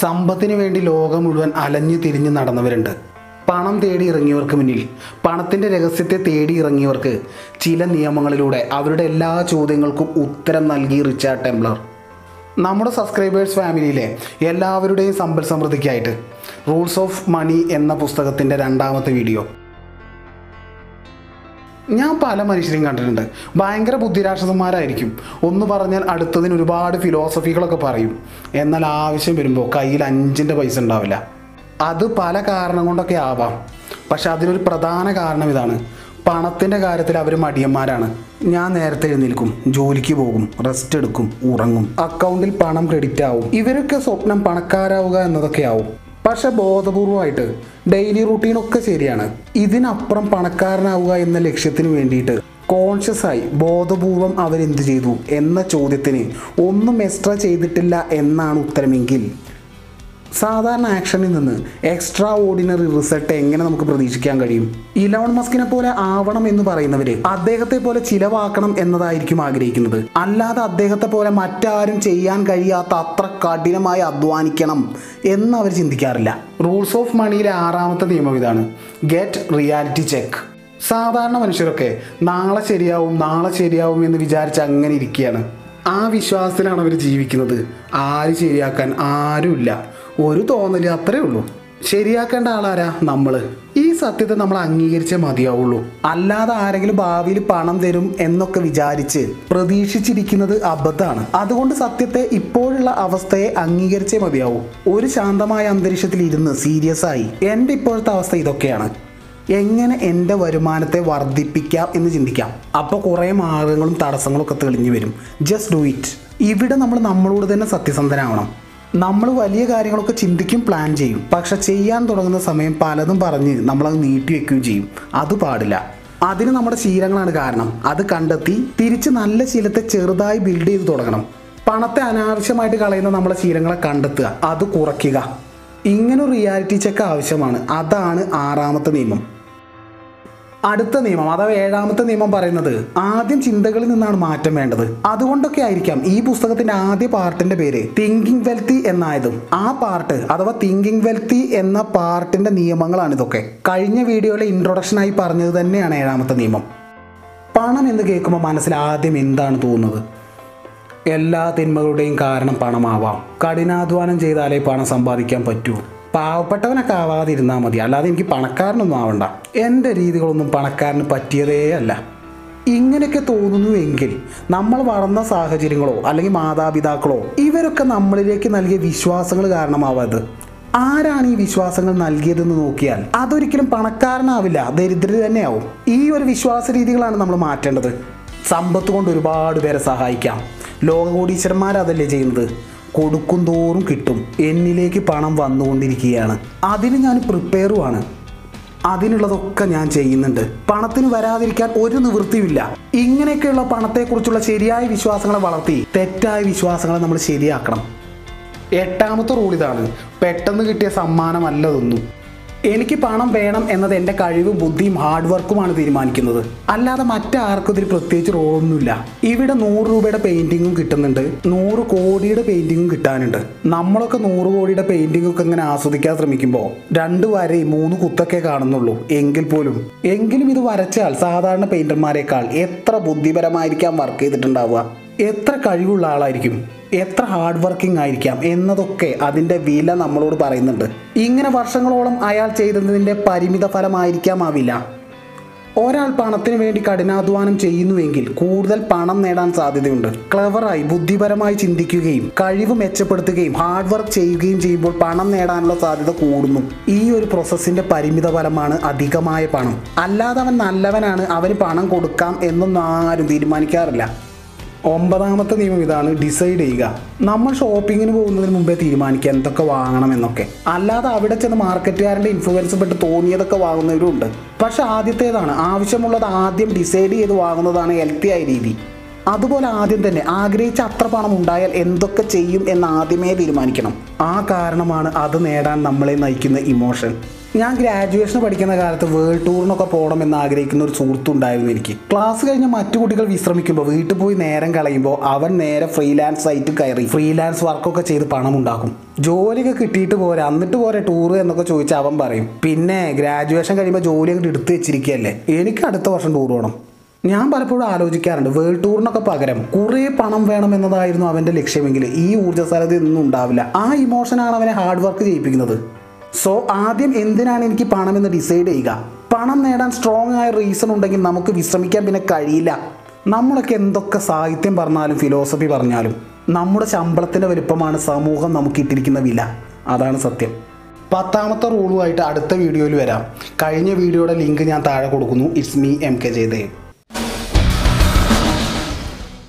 സമ്പത്തിന് വേണ്ടി ലോകം മുഴുവൻ അലഞ്ഞു തിരിഞ്ഞു നടന്നവരുണ്ട്. പണം തേടി ഇറങ്ങിയവർക്ക് മുന്നിൽ പണത്തിന്റെ രഹസ്യത്തെ തേടി ഇറങ്ങിയവർക്ക് ചില നിയമങ്ങളിലൂടെ അവരുടെ എല്ലാ ചോദ്യങ്ങൾക്കും ഉത്തരം നൽകി റിച്ചാർഡ് ടെംബ്ലർ. നമ്മുടെ സബ്സ്ക്രൈബേഴ്സ് ഫാമിലിയിലെ എല്ലാവരുടെയും സമ്പൽ സമൃദ്ധിക്കായിട്ട് റൂൾസ് ഓഫ് മണി എന്ന പുസ്തകത്തിന്റെ രണ്ടാമത്തെ വീഡിയോ. ഞാൻ പല മനുഷ്യരെയും കണ്ടിട്ടുണ്ട്. ഭയങ്കര ബുദ്ധിരാക്ഷസന്മാരായിരിക്കും. ഒന്ന് പറഞ്ഞാൽ അടുത്തതിന് ഒരുപാട് ഫിലോസഫികളൊക്കെ പറയും. എന്നാൽ ആവശ്യം വരുമ്പോൾ കയ്യിൽ അഞ്ചിന്റെ പൈസ ഉണ്ടാവില്ല. അത് പല കാരണം കൊണ്ടൊക്കെ ആവാം. പക്ഷെ അതിനൊരു പ്രധാന കാരണം ഇതാണ്. പണത്തിന്റെ കാര്യത്തിൽ അവർ മടിയന്മാരാണ്. ഞാൻ നേരത്തെ എഴുന്നേൽക്കും ജോലിക്ക് പോകും റെസ്റ്റ് എടുക്കും ഉറങ്ങും. അക്കൗണ്ടിൽ പണം ക്രെഡിറ്റ് ആവും. ഇവരൊക്കെ സ്വപ്നം പണക്കാരാവുക എന്നതൊക്കെ ആവും. പക്ഷെ ബോധപൂർവമായിട്ട് ഡെയിലി റുട്ടീനൊക്കെ ശരിയാണ്. ഇതിനപ്പുറം പണക്കാരനാവുക എന്ന ലക്ഷ്യത്തിന് വേണ്ടിയിട്ട് കോൺഷ്യസ് ആയി ബോധപൂർവം അവരെന്ത് ചെയ്തു എന്ന ചോദ്യത്തിന് ഒന്നും എക്സ്ട്രാ ചെയ്തിട്ടില്ല എന്നാണ് ഉത്തരമെങ്കിൽ സാധാരണ ആക്ഷനിൽ നിന്ന് എക്സ്ട്രാ ഓർഡിനറി റിസൾട്ട് എങ്ങനെ നമുക്ക് പ്രതീക്ഷിക്കാൻ കഴിയും? ഇലോൺ മസ്കിനെ പോലെ ആവണം എന്ന് പറയുന്നവര് അദ്ദേഹത്തെ പോലെ ചിലവാക്കണം എന്നതായിരിക്കും ആഗ്രഹിക്കുന്നത്. അല്ലാതെ അദ്ദേഹത്തെ പോലെ മറ്റാരും ചെയ്യാൻ കഴിയാത്ത അത്ര കഠിനമായി അധ്വാനിക്കണം എന്ന് അവർ ചിന്തിക്കാറില്ല. റൂൾസ് ഓഫ് മണിയിലെ ആറാമത്തെ നിയമം ഇതാണ്. ഗെറ്റ് റിയാലിറ്റി ചെക്ക് സാധാരണ മനുഷ്യരൊക്കെ നാളെ ശരിയാവും നാളെ ശരിയാവും എന്ന് വിചാരിച്ച് അങ്ങനെ ഇരിക്കുകയാണ്. ആ വിശ്വാസത്തിലാണ് അവർ ജീവിക്കുന്നത്. ആര് ശരിയാക്കാൻ ആരുമില്ല. ഒരു തോന്നൽ അത്രേ ഉള്ളൂ. ശരിയാക്കേണ്ട ആളാരാ നമ്മൾ ഈ സത്യത്തെ നമ്മൾ അംഗീകരിച്ചേ മതിയാവുള്ളൂ. അല്ലാതെ ആരെങ്കിലും ഭാവിയിൽ പണം തരും എന്നൊക്കെ വിചാരിച്ച് പ്രതീക്ഷിച്ചിരിക്കുന്നത് അബദ്ധമാണ്. അതുകൊണ്ട് സത്യത്തെ ഇപ്പോഴുള്ള അവസ്ഥയെ അംഗീകരിച്ചേ മതിയാവൂ. ഒരു ശാന്തമായ അന്തരീക്ഷത്തിൽ ഇരുന്ന് സീരിയസ് ആയി എന്റെ ഇപ്പോഴത്തെ അവസ്ഥ ഇതൊക്കെയാണ്. എങ്ങനെ എന്റെ വരുമാനത്തെ വർദ്ധിപ്പിക്കാം എന്ന് ചിന്തിക്കാം. അപ്പോൾ കുറേ മാർഗങ്ങളും തടസ്സങ്ങളും ഒക്കെ തെളിഞ്ഞു വരും. ജസ്റ്റ് ഡു ഇറ്റ് ഇവിടെ നമ്മൾ നമ്മളോട് തന്നെ സത്യസന്ധനാവണം. നമ്മൾ വലിയ കാര്യങ്ങളൊക്കെ ചിന്തിക്കും പ്ലാൻ ചെയ്യും. പക്ഷെ ചെയ്യാൻ തുടങ്ങുന്ന സമയം പലതും പറഞ്ഞ് നമ്മളത് നീട്ടി വെക്കുകയും ചെയ്യും. അത് പാടില്ല. അതിന് നമ്മുടെ ശീലങ്ങളാണ് കാരണം. അത് കണ്ടെത്തി തിരിച്ച് നല്ല ശീലത്തെ ചെറുതായി ബിൽഡ് ചെയ്ത് തുടങ്ങണം. പണത്തെ അനാവശ്യമായിട്ട് കളയുന്ന നമ്മുടെ ശീലങ്ങളെ കണ്ടെത്തുക. അത് കുറയ്ക്കുക. ഇങ്ങനൊരു റിയാലിറ്റി ചെക്ക് ആവശ്യമാണ്. അതാണ് ആറാമത്തെ നിയമം. അടുത്ത നിയമം അഥവാ ഏഴാമത്തെ നിയമം പറയുന്നത് ആദ്യം ചിന്തകളിൽ നിന്നാണ് മാറ്റം വേണ്ടത്. അതുകൊണ്ടൊക്കെ ആയിരിക്കാം ഈ പുസ്തകത്തിന്റെ ആദ്യ പാർട്ടിന്റെ പേര് തിങ്കിങ് വെൽത്തി എന്നായതും. ആ പാർട്ട് അഥവാ തിങ്കിങ് വെൽത്തി എന്ന പാർട്ടിന്റെ നിയമങ്ങളാണ് ഇതൊക്കെ കഴിഞ്ഞ വീഡിയോയിലെ ഇൻട്രൊഡക്ഷനായി പറഞ്ഞത് തന്നെയാണ് ഏഴാമത്തെ നിയമം. പണം എന്ന് കേൾക്കുമ്പോൾ മനസ്സിൽ ആദ്യം എന്താണ് തോന്നുന്നത്? എല്ലാ തിന്മകളുടെയും കാരണം പണമാവാം. കഠിനാധ്വാനം ചെയ്താലേ പണം സമ്പാദിക്കാൻ പറ്റൂ. പാവപ്പെട്ടവനൊക്കെ ആവാതിരുന്നാൽ മതി. അല്ലാതെ എനിക്ക് പണക്കാരനൊന്നും ആവണ്ട. എന്റെ രീതികളൊന്നും പണക്കാരന് പറ്റിയതേ അല്ല. ഇങ്ങനെയൊക്കെ തോന്നുന്നുവെങ്കിൽ നമ്മൾ വളർന്ന സാഹചര്യങ്ങളോ അല്ലെങ്കിൽ മാതാപിതാക്കളോ ഇവരൊക്കെ നമ്മളിലേക്ക് നൽകിയ വിശ്വാസങ്ങൾ കാരണമാവാത്. ആരാണ് ഈ വിശ്വാസങ്ങൾ നൽകിയതെന്ന് നോക്കിയാൽ അതൊരിക്കലും പണക്കാരനാവില്ല ദരിദ്രർ തന്നെയാവും. ഈ ഒരു വിശ്വാസ രീതികളാണ് നമ്മൾ മാറ്റേണ്ടത്. സമ്പത്ത് കൊണ്ട് ഒരുപാട് പേരെ സഹായിക്കാം. ലോകകോടീശ്വരന്മാരതല്ലേ ചെയ്യുന്നത്? കൊടുക്കും തോറും കിട്ടും. എന്നിലേക്ക് പണം വന്നുകൊണ്ടിരിക്കുകയാണ്. അതിന് ഞാൻ പ്രിപ്പയറുമാണ് അതിനുള്ളതൊക്കെ ഞാൻ ചെയ്യുന്നുണ്ട്. പണത്തിന് വരാതിരിക്കാൻ ഒരു നിവൃത്തിയുമില്ല. ഇങ്ങനെയൊക്കെയുള്ള പണത്തെക്കുറിച്ചുള്ള ശരിയായ വിശ്വാസങ്ങളെ വളർത്തി തെറ്റായ വിശ്വാസങ്ങളെ നമ്മൾ ശരിയാക്കണം. എട്ടാമത്തെ റൂൾ ഇതാണ്. പെട്ടെന്ന് കിട്ടിയ സമ്മാനമല്ല ഇതൊന്നും എനിക്ക് പണം വേണം എന്നത് എന്റെ കഴിവും ബുദ്ധിയും ഹാർഡ് വർക്കുമാണ് തീരുമാനിക്കുന്നത്. അല്ലാതെ മറ്റാർക്കും ഇതിൽ പ്രത്യേകിച്ച് റോളൊന്നുമില്ല ഇവിടെ നൂറ് രൂപയുടെ പെയിന്റിങ്ങും കിട്ടുന്നുണ്ട്. നൂറ് കോടിയുടെ പെയിന്റിങ്ങും കിട്ടാനുണ്ട്. നമ്മളൊക്കെ നൂറ് കോടിയുടെ പെയിന്റിങ്ങൊക്കെ ഇങ്ങനെ ആസ്വദിക്കാൻ ശ്രമിക്കുമ്പോൾ രണ്ട് വരയും മൂന്ന് കുത്തൊക്കെ കാണുന്നുള്ളൂ. എങ്കിൽ പോലും. എങ്കിലും ഇത് വരച്ചാൽ സാധാരണ പെയിന്റർമാരെക്കാൾ എത്ര ബുദ്ധിപരമായിരിക്കാം വർക്ക് ചെയ്തിട്ടുണ്ടാവുക? എത്ര കഴിവുള്ള ആളായിരിക്കും? എത്ര ഹാർഡ് വർക്കിംഗ് ആയിരിക്കാം? എന്നതൊക്കെ അതിന്റെ വില നമ്മളോട് പറയുന്നുണ്ട്. ഇങ്ങനെ വർഷങ്ങളോളം അയാൾ ചെയ്തതിന്റെ പരിമിത ഫലമായിരിക്കാം ആ വില ഒരാൾ പണത്തിന് വേണ്ടി കഠിനാധ്വാനം ചെയ്യുന്നുവെങ്കിൽ കൂടുതൽ പണം നേടാൻ സാധ്യതയുണ്ട്. ക്ലവറായി ബുദ്ധിപരമായി ചിന്തിക്കുകയും കഴിവ് മെച്ചപ്പെടുത്തുകയും ഹാർഡ് വർക്ക് ചെയ്യുകയും ചെയ്യുമ്പോൾ പണം നേടാനുള്ള സാധ്യത കൂടുന്നു. ഈ ഒരു പ്രോസസ്സിന്റെ പരിമിത ഫലമാണ് അധികമായ പണം. അല്ലാതെ അവൻ നല്ലവനാണ് അവന് പണം കൊടുക്കാം എന്നൊന്നും ആരും തീരുമാനിക്കാറില്ല. ഒമ്പതാമത്തെ നിയമം ഇതാണ് ഡിസൈഡ് ചെയ്യുക. നമ്മൾ ഷോപ്പിങ്ങിന് പോകുന്നതിന് മുമ്പേ തീരുമാനിക്കുക എന്തൊക്കെ വാങ്ങണം എന്നൊക്കെ. അല്ലാതെ അവിടെ ചെന്ന് മാർക്കറ്റുകാരന്റെ ഇൻഫ്ലുവൻസ് പെട്ട് തോന്നിയതൊക്കെ വാങ്ങുന്നവരും ഉണ്ട് പക്ഷെ ആദ്യത്തേതാണ് ആവശ്യമുള്ളത് ആദ്യം ഡിസൈഡ് ചെയ്ത് വാങ്ങുന്നതാണ് ഹെൽത്തി ആയ രീതി. അതുപോലെ ആദ്യം തന്നെ ആഗ്രഹിച്ച അത്ര പണം ഉണ്ടായാൽ എന്തൊക്കെ ചെയ്യും എന്ന് ആദ്യമേ തീരുമാനിക്കണം. ആ കാരണമാണ് അത് നേടാൻ നമ്മളെ നയിക്കുന്ന ഇമോഷൻ ഞാൻ ഗ്രാജുവേഷൻ പഠിക്കുന്ന കാലത്ത് വേൾഡ് ടൂറിനൊക്കെ പോകണം എന്ന് ആഗ്രഹിക്കുന്ന ഒരു സുഹൃത്തുണ്ടായിരുന്നു എനിക്ക്. ക്ലാസ് കഴിഞ്ഞ് മറ്റു കുട്ടികൾ വിശ്രമിക്കുമ്പോൾ വീട്ടിൽ പോയി നേരം കളയുമ്പോൾ അവൻ നേരെ ഫ്രീലാൻസ് സൈറ്റ് കയറി ഫ്രീലാൻസ് വർക്കൊക്കെ ചെയ്ത് പണം ഉണ്ടാക്കും ജോലിയൊക്കെ കിട്ടിയിട്ട് പോരാ എന്നിട്ട് പോരെ ടൂർ എന്നൊക്കെ ചോദിച്ചാൽ അവൻ പറയും. പിന്നെ ഗ്രാജുവേഷൻ കഴിയുമ്പോൾ ജോലി അങ്ങോട്ട് എടുത്തു വെച്ചിരിക്കുകയല്ലേ? എനിക്ക് അടുത്ത വർഷം ടൂർ വേണം. ഞാൻ പലപ്പോഴും ആലോചിക്കാറുണ്ട് വേൾഡ് ടൂറിനൊക്കെ പകരം കുറേ പണം വേണം എന്നതായിരുന്നു അവന്റെ ലക്ഷ്യമെങ്കിൽ ഈ ഊർജസ്വലത ഒന്നും ഉണ്ടാവില്ല. ആ ഇമോഷനാണ് അവനെ ഹാർഡ് വർക്ക് ചെയ്യിപ്പിക്കുന്നത്. സോ ആദ്യം എന്തിനാണ് എനിക്ക് പണം എന്ന് ഡിസൈഡ് ചെയ്യുക? പണം നേടാൻ സ്ട്രോങ് ആയ റീസൺ ഉണ്ടെങ്കിൽ നമുക്ക് വിശ്രമിക്കാൻ പിന്നെ കഴിയില്ല. നമ്മളൊക്കെ എന്തൊക്കെ സാഹിത്യം പറഞ്ഞാലും ഫിലോസഫി പറഞ്ഞാലും നമ്മുടെ ശമ്പളത്തിന്റെ വലുപ്പമാണ് സമൂഹം നമുക്ക് ഇട്ടിരിക്കുന്ന വില. അതാണ് സത്യം. പത്താമത്തെ റൂളുമായിട്ട് അടുത്ത വീഡിയോയിൽ വരാം. കഴിഞ്ഞ വീഡിയോയുടെ ലിങ്ക് ഞാൻ താഴെ കൊടുക്കുന്നു. It's me M K Jayadev